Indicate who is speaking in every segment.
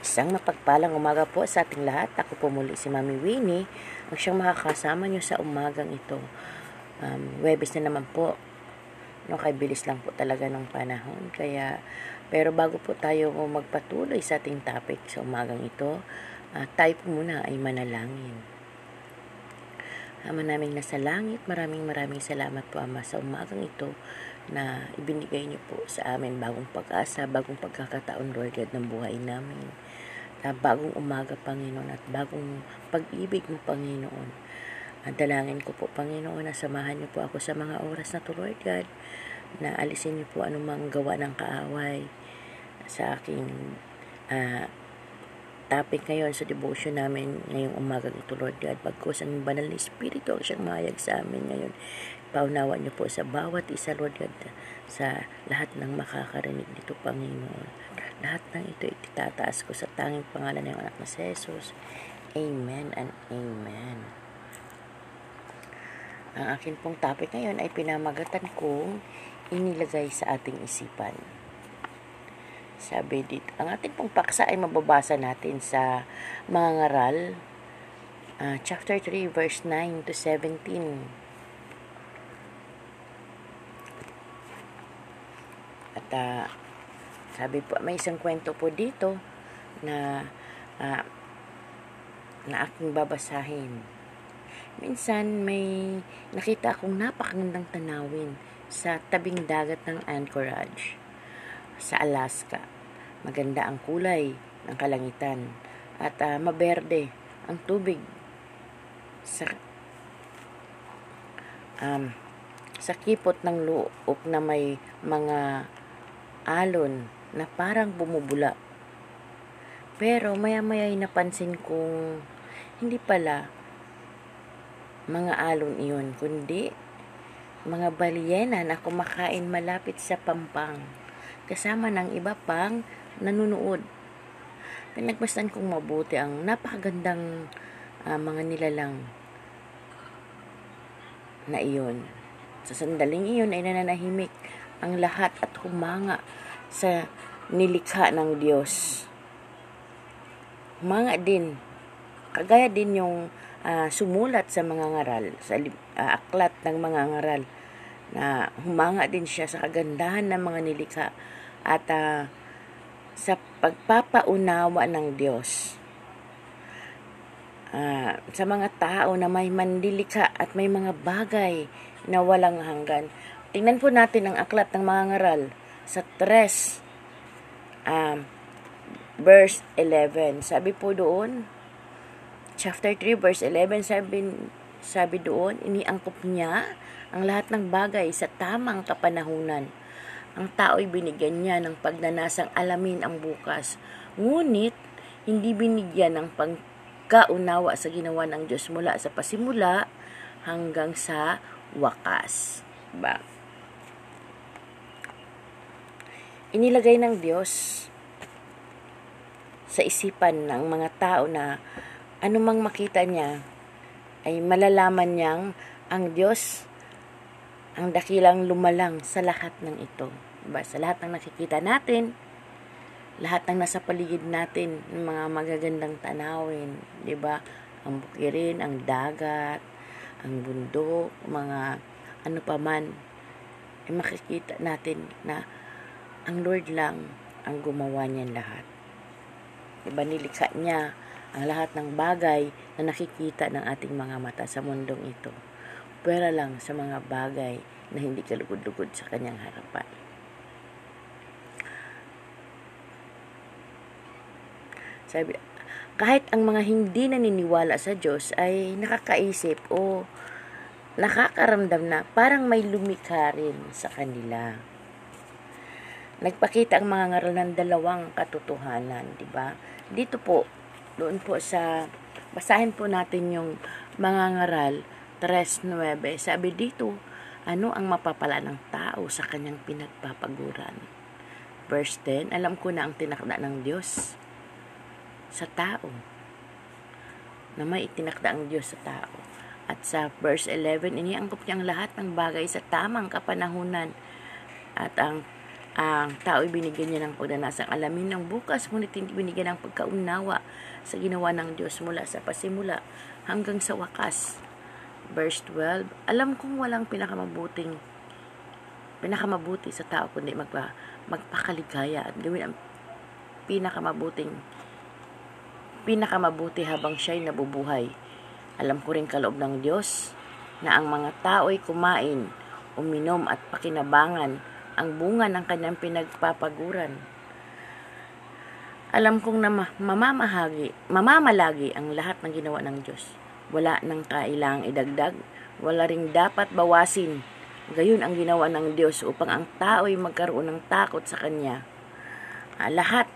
Speaker 1: Isang mapagpalang umaga po sa ating lahat. Ako po muli si Mami Winnie, ang siyang makakasama niyo sa umagang ito. Um, Webes na naman po. No, kay bilis lang po talaga ng panahon. Kaya, pero bago po tayo magpatuloy sa ating topic sa umagang ito, uh, tayo po muna ay manalangin. Ama naming nasa langit, maraming maraming salamat po Ama sa umagang ito na ibinigay niyo po sa amin bagong pag-asa, bagong pagkakataon Lord God ng buhay namin. Na bagong umaga Panginoon at bagong pag-ibig mo Panginoon. Ang dalangin ko po Panginoon na samahan niyo po ako sa mga oras na to Lord God na alisin niyo po anumang gawa ng kaaway sa aking uh, topic ngayon sa devotion namin ngayong umaga ito, Lord God. Pagkos ang banal na Espiritu ang siyang mayag sa amin ngayon. Paunawa niyo po sa bawat isa, Lord God, sa lahat ng makakarinig dito, Panginoon. Lahat ng ito ititataas ko sa tanging pangalan ng anak na si Jesus. Amen and Amen. Ang akin pong topic ngayon ay pinamagatan kong inilagay sa ating isipan. Sabi dito, ang ating pong paksa ay mababasa natin sa mga ngaral, uh, chapter 3, verse 9 to 17. At uh, sabi po, may isang kwento po dito na uh, na aking babasahin. Minsan may nakita akong napakagandang tanawin sa tabing dagat ng Anchorage sa Alaska. Maganda ang kulay ng kalangitan at uh, maberde ang tubig sa um, sa kipot ng loob na may mga alon na parang bumubula. Pero maya-maya ay napansin kong hindi pala mga alon iyon, kundi mga balyena na kumakain malapit sa pampang kasama ng iba pang nanunood. Pinagmasdan kong mabuti ang napakagandang uh, mga nilalang na iyon. Sa sandaling iyon ay nananahimik ang lahat at humanga sa nilikha ng Diyos. Humanga din, kagaya din yung uh, sumulat sa mga ngaral, sa uh, aklat ng mga ngaral, na humanga din siya sa kagandahan ng mga nilikha at uh, sa pagpapaunawa ng Diyos uh, sa mga tao na may mandilika at may mga bagay na walang hanggan. Tingnan po natin ang aklat ng mga ngaral sa 3 um, verse 11. Sabi po doon, chapter 3 verse 11, sabi, sabi doon, iniangkop niya ang lahat ng bagay sa tamang kapanahunan ang tao'y binigyan niya ng pagnanasang alamin ang bukas. Ngunit, hindi binigyan ng pagkaunawa sa ginawa ng Diyos mula sa pasimula hanggang sa wakas. Ba? Inilagay ng Diyos sa isipan ng mga tao na anumang makita niya ay malalaman niyang ang Diyos ang dakilang lumalang sa lahat ng ito. Diba? Sa lahat ng nakikita natin, lahat ng nasa paligid natin, ng mga magagandang tanawin, 'di ba? Ang bukirin, ang dagat, ang bundok, mga ano pa man, ay makikita natin na ang Lord lang ang gumawa niyan lahat. Diba nilikha niya ang lahat ng bagay na nakikita ng ating mga mata sa mundong ito pwera lang sa mga bagay na hindi kalugod-lugod sa kanyang harapan. Sabi, kahit ang mga hindi naniniwala sa Diyos ay nakakaisip o nakakaramdam na parang may lumikha rin sa kanila. Nagpakita ang mga ngaral ng dalawang katotohanan, di ba? Dito po, doon po sa, basahin po natin yung mga ngaral 3.9. Sabi dito, ano ang mapapala ng tao sa kanyang pinagpapaguran? Verse 10, alam ko na ang tinakda ng Diyos sa tao. Na may itinakda ang Diyos sa tao. At sa verse 11, iniangkop niya ang lahat ng bagay sa tamang kapanahunan. At ang ang tao binigyan niya ng pagnanasang alamin ng bukas, ngunit hindi binigyan ng pagkaunawa sa ginawa ng Diyos mula sa pasimula hanggang sa wakas. Verse 12, Alam kong walang pinakamabuting pinakamabuti sa tao kundi magpa, magpakaligaya at gawin ang pinakamabuting pinakamabuti habang siya'y nabubuhay. Alam ko rin kaloob ng Diyos na ang mga tao'y kumain, uminom at pakinabangan ang bunga ng kanyang pinagpapaguran. Alam kong na mamamahagi, mamamalagi ang lahat ng ginawa ng Diyos. Wala nang kailangang idagdag, wala ring dapat bawasin. Gayon ang ginawa ng Diyos upang ang tao'y magkaroon ng takot sa Kanya. Ah, lahat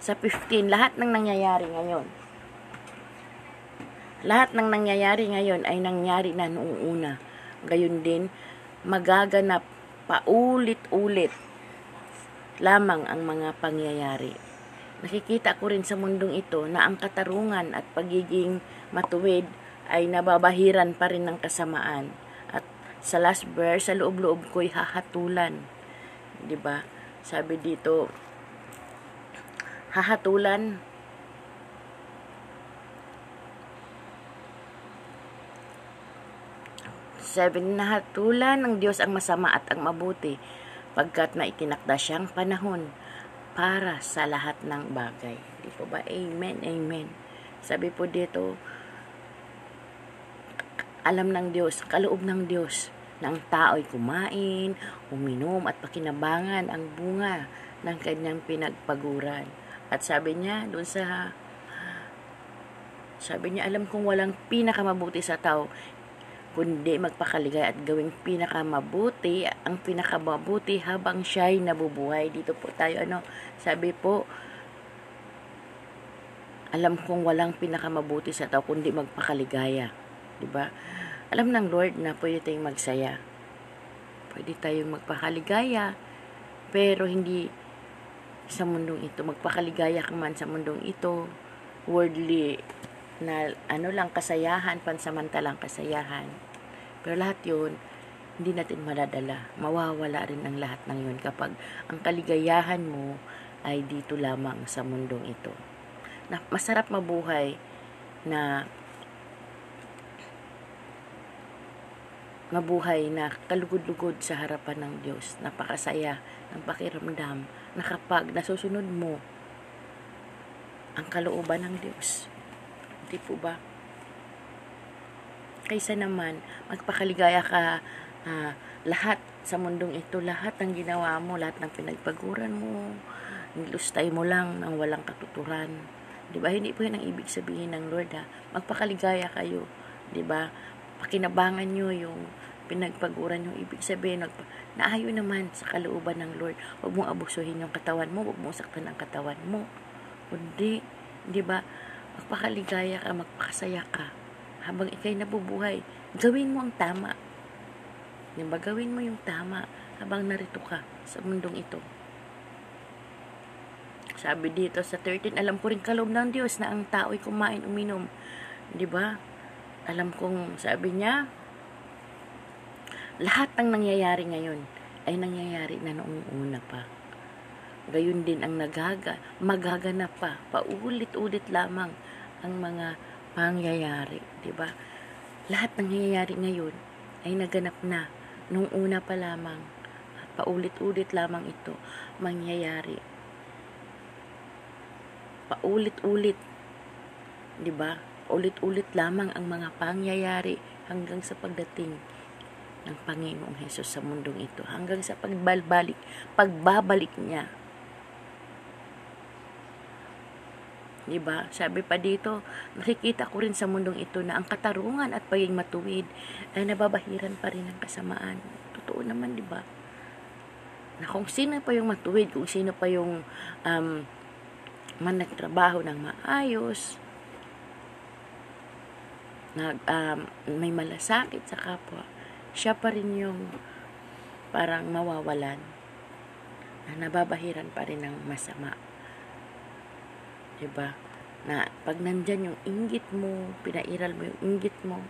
Speaker 1: sa 15, lahat ng nangyayari ngayon. Lahat ng nangyayari ngayon ay nangyari na noong una. Gayon din, magaganap paulit-ulit lamang ang mga pangyayari. Nakikita ko rin sa mundong ito na ang katarungan at pagiging matuwid ay nababahiran pa rin ng kasamaan. At sa last verse, sa loob-loob ko'y hahatulan. ba? Sabi dito, hahatulan Seven na hatulan ng Diyos ang masama at ang mabuti pagkat na itinakda siyang panahon para sa lahat ng bagay. Di po ba? Amen, amen. Sabi po dito, alam ng Diyos, kaloob ng Diyos, na ang tao'y kumain, uminom at pakinabangan ang bunga ng kanyang pinagpaguran. At sabi niya doon sa sabi niya, alam kong walang pinakamabuti sa tao, kundi magpakaligay at gawing pinakamabuti, ang pinakamabuti habang siya'y nabubuhay. Dito po tayo, ano, sabi po, alam kong walang pinakamabuti sa tao, kundi magpakaligaya. 'di ba? Alam ng Lord na pwede tayong magsaya. Pwede tayong magpakaligaya, pero hindi sa mundong ito. Magpakaligaya ka man sa mundong ito, worldly na ano lang kasayahan, pansamantalang kasayahan. Pero lahat yun, hindi natin maladala. Mawawala rin ang lahat ng yun kapag ang kaligayahan mo ay dito lamang sa mundong ito. Na, masarap mabuhay na mabuhay na kalugod-lugod sa harapan ng Diyos. Napakasaya ng pakiramdam na kapag nasusunod mo ang kalooban ng Diyos. Di po ba? Kaysa naman, magpakaligaya ka uh, lahat sa mundong ito, lahat ng ginawa mo, lahat ng pinagpaguran mo, nilustay mo lang ng walang katuturan. Di ba? Hindi po yun ang ibig sabihin ng Lord ha. Magpakaligaya kayo. Di ba? Pakinabangan nyo yung pinagpaguran yung ibig sabihin. Nagpa, naayo naman sa kalooban ng Lord. Huwag mong abusuhin yung katawan mo. Huwag mong saktan ang katawan mo. Kundi, di ba, magpakaligaya ka, magpakasaya ka. Habang ikay nabubuhay, gawin mo ang tama. Di ba, gawin mo yung tama habang narito ka sa mundong ito. Sabi dito sa 13, alam ko rin kaloob ng Diyos na ang tao'y kumain, uminom. Ba? Alam kong, sabi niya, lahat ng nangyayari ngayon ay nangyayari na noong una pa. Gayun din ang nagaga, magaganap pa, paulit-ulit lamang ang mga pangyayari, di ba? Lahat ng nangyayari ngayon ay naganap na nung una pa lamang. Paulit-ulit lamang ito mangyayari. Paulit-ulit, di ba? Ulit-ulit lamang ang mga pangyayari hanggang sa pagdating ng Panginoong Hesus sa mundong ito hanggang sa pagbabalik, pagbabalik niya. Diba? Sabi pa dito, nakikita ko rin sa mundong ito na ang katarungan at pagiging matuwid ay nababahiran pa rin ng kasamaan. Totoo naman, di ba? Na kung sino pa yung matuwid, kung sino pa yung um, man nagtrabaho ng maayos, nag, um, may malasakit sa kapwa, siya pa rin yung parang mawawalan na nababahiran pa rin ng masama. Diba? Na pag nandyan yung inggit mo, pinairal mo yung inggit mo,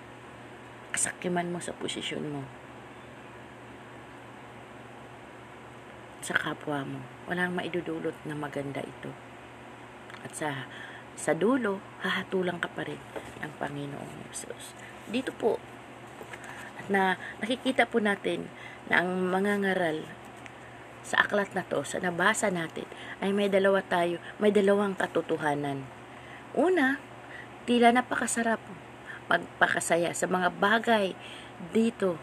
Speaker 1: kasakiman mo sa posisyon mo. sa kapwa mo. Walang maidudulot na maganda ito. At sa sa dulo, hahatulan ka pa rin ng Panginoong Yesus. Dito po, na nakikita po natin na ang mga ngaral sa aklat na to, sa nabasa natin, ay may dalawa tayo, may dalawang katotohanan. Una, tila napakasarap magpakasaya sa mga bagay dito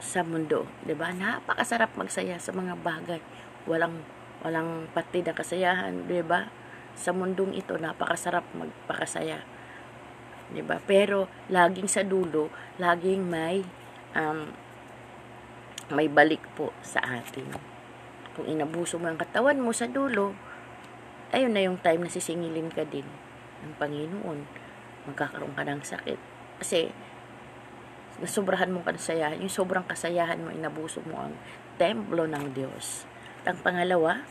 Speaker 1: sa mundo, 'di ba? Napakasarap magsaya sa mga bagay. Walang walang patid na kasayahan, 'di ba? Sa mundong ito napakasarap magpakasaya. 'Di ba? Pero laging sa dulo, laging may um, may balik po sa atin. Kung inabuso mo ang katawan mo sa dulo, ayun na yung time na sisingilin ka din ng Panginoon. Magkakaroon ka ng sakit. Kasi, nasobrahan mo kasayahan, yung sobrang kasayahan mo, inabuso mo ang templo ng Diyos. At ang pangalawa,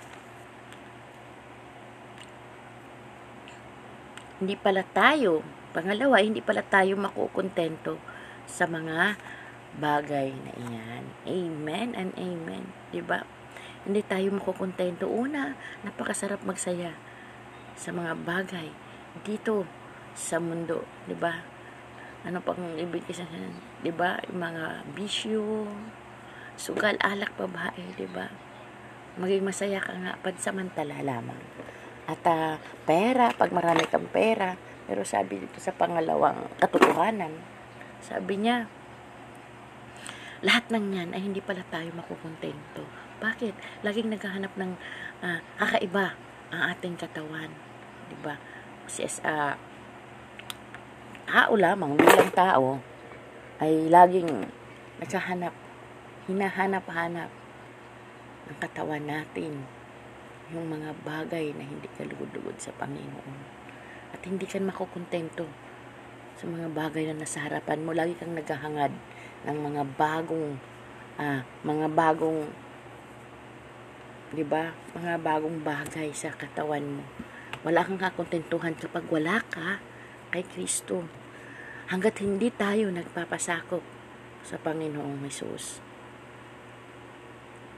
Speaker 1: hindi pala tayo, pangalawa, hindi pala tayo makukontento sa mga bagay na iyan. Amen and amen. ba? Diba? Hindi tayo makukontento. Una, napakasarap magsaya sa mga bagay dito sa mundo. ba? Diba? Ano pang ibig sabihin? ba? Diba? Yung mga bisyo, sugal, alak, babae. ba? Diba? Maging masaya ka nga pansamantala lamang. At uh, pera, pag marami kang pera, pero sabi dito sa pangalawang katotohanan, sabi niya, lahat ng yan ay hindi pala tayo makukontento. Bakit? Laging naghahanap ng uh, kakaiba ang ating katawan. Diba? Kasi uh, tao lamang, bilang tao, ay laging naghahanap, hinahanap-hanap ng katawan natin yung mga bagay na hindi kalugod-lugod sa Panginoon. At hindi ka makukontento sa mga bagay na nasa harapan mo. Lagi kang naghahangad ng mga bagong ah, mga bagong 'di ba? Mga bagong bagay sa katawan mo. Wala kang kakontentuhan kapag wala ka kay Kristo. Hanggat hindi tayo nagpapasakop sa Panginoong Hesus,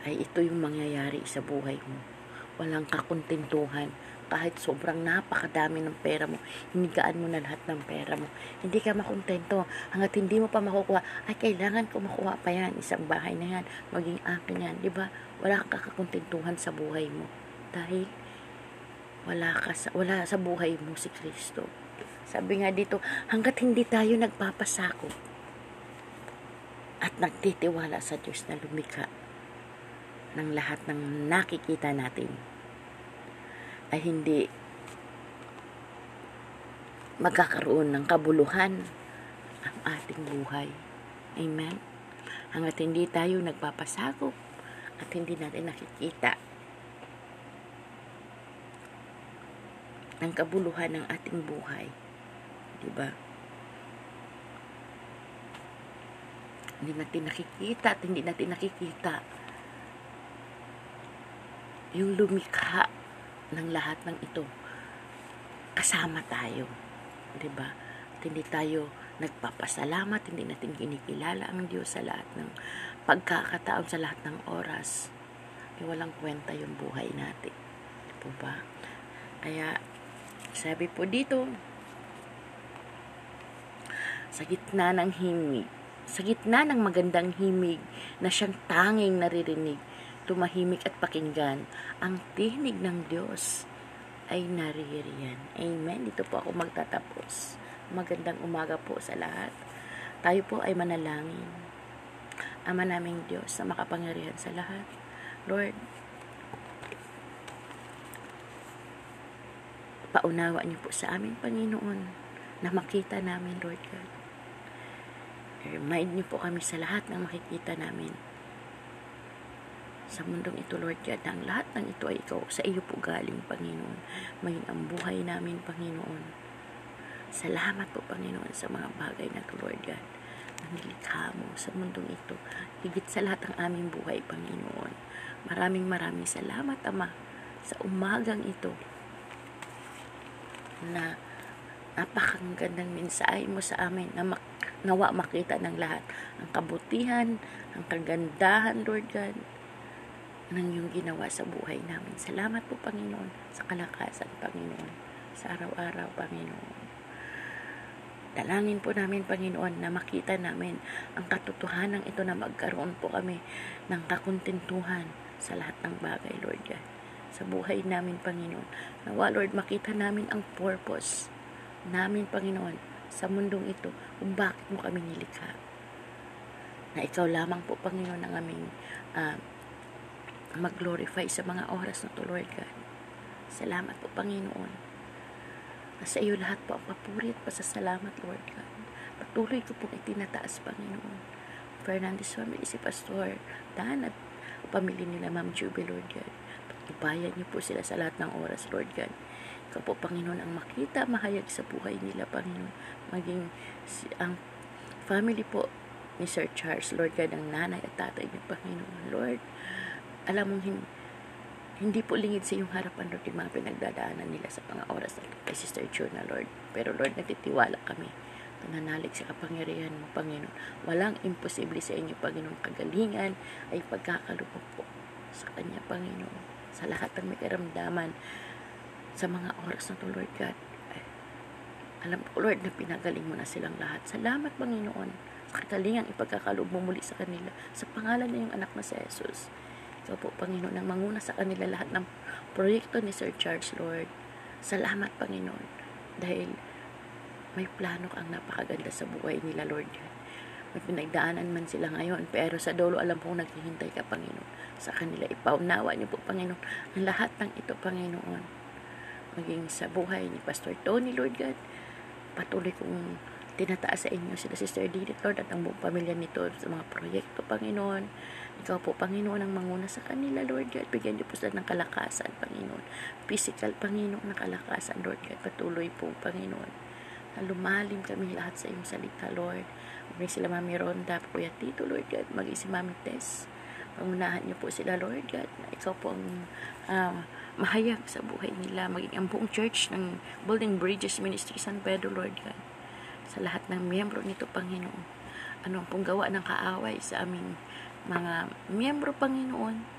Speaker 1: ay ito yung mangyayari sa buhay mo. Walang kakontentuhan kahit sobrang napakadami ng pera mo, hinigaan mo na lahat ng pera mo. Hindi ka makontento. Hanggat hindi mo pa makukuha, ay kailangan ko makuha pa yan. Isang bahay na yan, maging akin yan. Di ba? Wala kang kakakontentuhan sa buhay mo. Dahil wala, ka sa, wala sa buhay mo si Kristo. Sabi nga dito, hanggat hindi tayo nagpapasakop at nagtitiwala sa Diyos na lumikha ng lahat ng nakikita natin ay hindi magkakaroon ng kabuluhan ang ating buhay. Amen? Hanggat hindi tayo nagpapasakop at hindi natin nakikita ng kabuluhan ng ating buhay. Di ba? Hindi natin nakikita at hindi natin nakikita yung lumikha ng lahat ng ito kasama tayo. 'Di ba? Hindi tayo nagpapasalamat, hindi natin kinikilala ang Diyos sa lahat ng pagkakataon sa lahat ng oras. E walang kwenta yung buhay natin. Po ba? Kaya sabi po dito sa gitna ng himig, sa gitna ng magandang himig na siyang tanging naririnig, tumahimik at pakinggan ang tinig ng Diyos ay naririyan. Amen. Dito po ako magtatapos. Magandang umaga po sa lahat. Tayo po ay manalangin. Ama naming Diyos na makapangyarihan sa lahat. Lord, paunawa niyo po sa amin, Panginoon, na makita namin, Lord God. Remind niyo po kami sa lahat ng makikita namin sa mundong ito, Lord God, ang lahat ng ito ay ikaw. Sa iyo po galing, Panginoon. Maging ang buhay namin, Panginoon. Salamat po, Panginoon, sa mga bagay na ito, Lord God. Ang nilikha mo sa mundong ito. Higit sa lahat ng aming buhay, Panginoon. Maraming maraming salamat, Ama, sa umagang ito na napakagandang mensahe mo sa amin na mak nawa makita ng lahat ang kabutihan, ang kagandahan, Lord God, ng iyong ginawa sa buhay namin. Salamat po, Panginoon, sa kalakasan, Panginoon, sa araw-araw, Panginoon. Dalangin po namin, Panginoon, na makita namin ang katotohanan ito na magkaroon po kami ng kakuntintuhan sa lahat ng bagay, Lord God. Sa buhay namin, Panginoon. Nawa, Lord, makita namin ang purpose namin, Panginoon, sa mundong ito kung bakit mo kami nilikha. Na ikaw lamang po, Panginoon, ang aming uh, mag-glorify sa mga oras na to, Lord God. Salamat po, Panginoon. Sa iyo lahat po ang papuri at pasasalamat, Lord God. Patuloy ko pong itinataas, Panginoon. Fernandez family, si Pastor Dan at pamilya nila, Ma'am Juby, Lord God. Ibayan niyo po sila sa lahat ng oras, Lord God. Ikaw po, Panginoon, ang makita, mahayag sa buhay nila, Panginoon. Maging si, ang family po ni Sir Charles, Lord God, ang nanay at tatay niyo, Panginoon. Lord, alam mong hindi, hindi po lingid sa iyong harapan, Lord, yung mga pinagdadaanan nila sa mga oras na kay Sister Juna, Lord. Pero Lord, nagtitiwala kami. Nananalig sa kapangyarihan mo, Panginoon. Walang imposible sa inyo, Panginoon. Kagalingan ay pagkakalupok po sa Kanya, Panginoon. Sa lahat ng may karamdaman sa mga oras na to, Lord God. Ay, alam ko, Lord, na pinagaling mo na silang lahat. Salamat, Panginoon. Sa kagalingan ipagkakaloob mo muli sa kanila. Sa pangalan na yung anak na si Jesus. Ikaw po, Panginoon, ang manguna sa kanila lahat ng proyekto ni Sir Charles, Lord. Salamat, Panginoon. Dahil may plano kang napakaganda sa buhay nila, Lord. May pinagdaanan man sila ngayon, pero sa dulo alam kong naghihintay ka, Panginoon. Sa kanila, ipaunawa niyo po, Panginoon, ang lahat ng ito, Panginoon. Maging sa buhay ni Pastor Tony, Lord God, patuloy kong tinataas sa inyo sila Sister Didit, Lord, at ang buong pamilya nito sa mga proyekto, Panginoon. Ikaw po, Panginoon, ang manguna sa kanila, Lord God. Bigyan niyo po sila ng kalakasan, Panginoon. Physical, Panginoon, na kalakasan, Lord God. Patuloy po, Panginoon. Na lumalim kami lahat sa iyong salita, Lord. Maging sila Mami Ronda, Kuya Tito, Lord God. Maging si Mami Tess. Pangunahan niyo po sila, Lord God. Na ikaw po ang uh, mahayag sa buhay nila. Maging ang buong church ng Building Bridges Ministry San Pedro, Lord God. Sa lahat ng miyembro nito, Panginoon. Anong pong gawa ng kaaway sa aming mga miyembro Panginoon,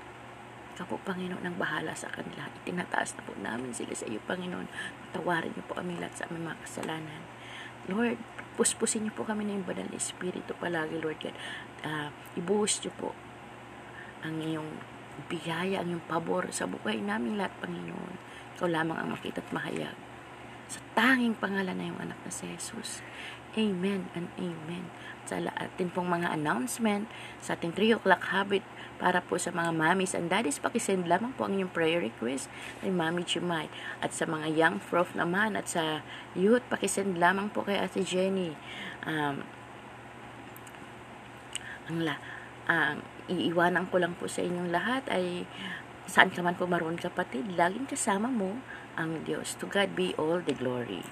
Speaker 1: ikaw po Panginoon ang bahala sa kanila. Itinataas na po namin sila sa iyo Panginoon. Tawarin niyo po kami lahat sa aming mga kasalanan. Lord, puspusin niyo po kami ng banal na Espiritu palagi, Lord God. Uh, ibuhos niyo po ang iyong biyaya, ang iyong pabor sa buhay namin lahat, Panginoon. Ikaw lamang ang makita at mahayag. Tanging pangalan na iyong anak na si Jesus. Amen and Amen sa ating pong mga announcement, sa ating 3 o'clock habit para po sa mga mommies and daddies, pakisend lamang po ang inyong prayer request kay Mami Chumay. At sa mga young prof naman at sa youth, pakisend lamang po kay Ate Jenny. Um, ang la, ang uh, iiwanan ko lang po sa inyong lahat ay saan ka man po maroon kapatid, laging kasama mo ang Diyos. To God be all the glory.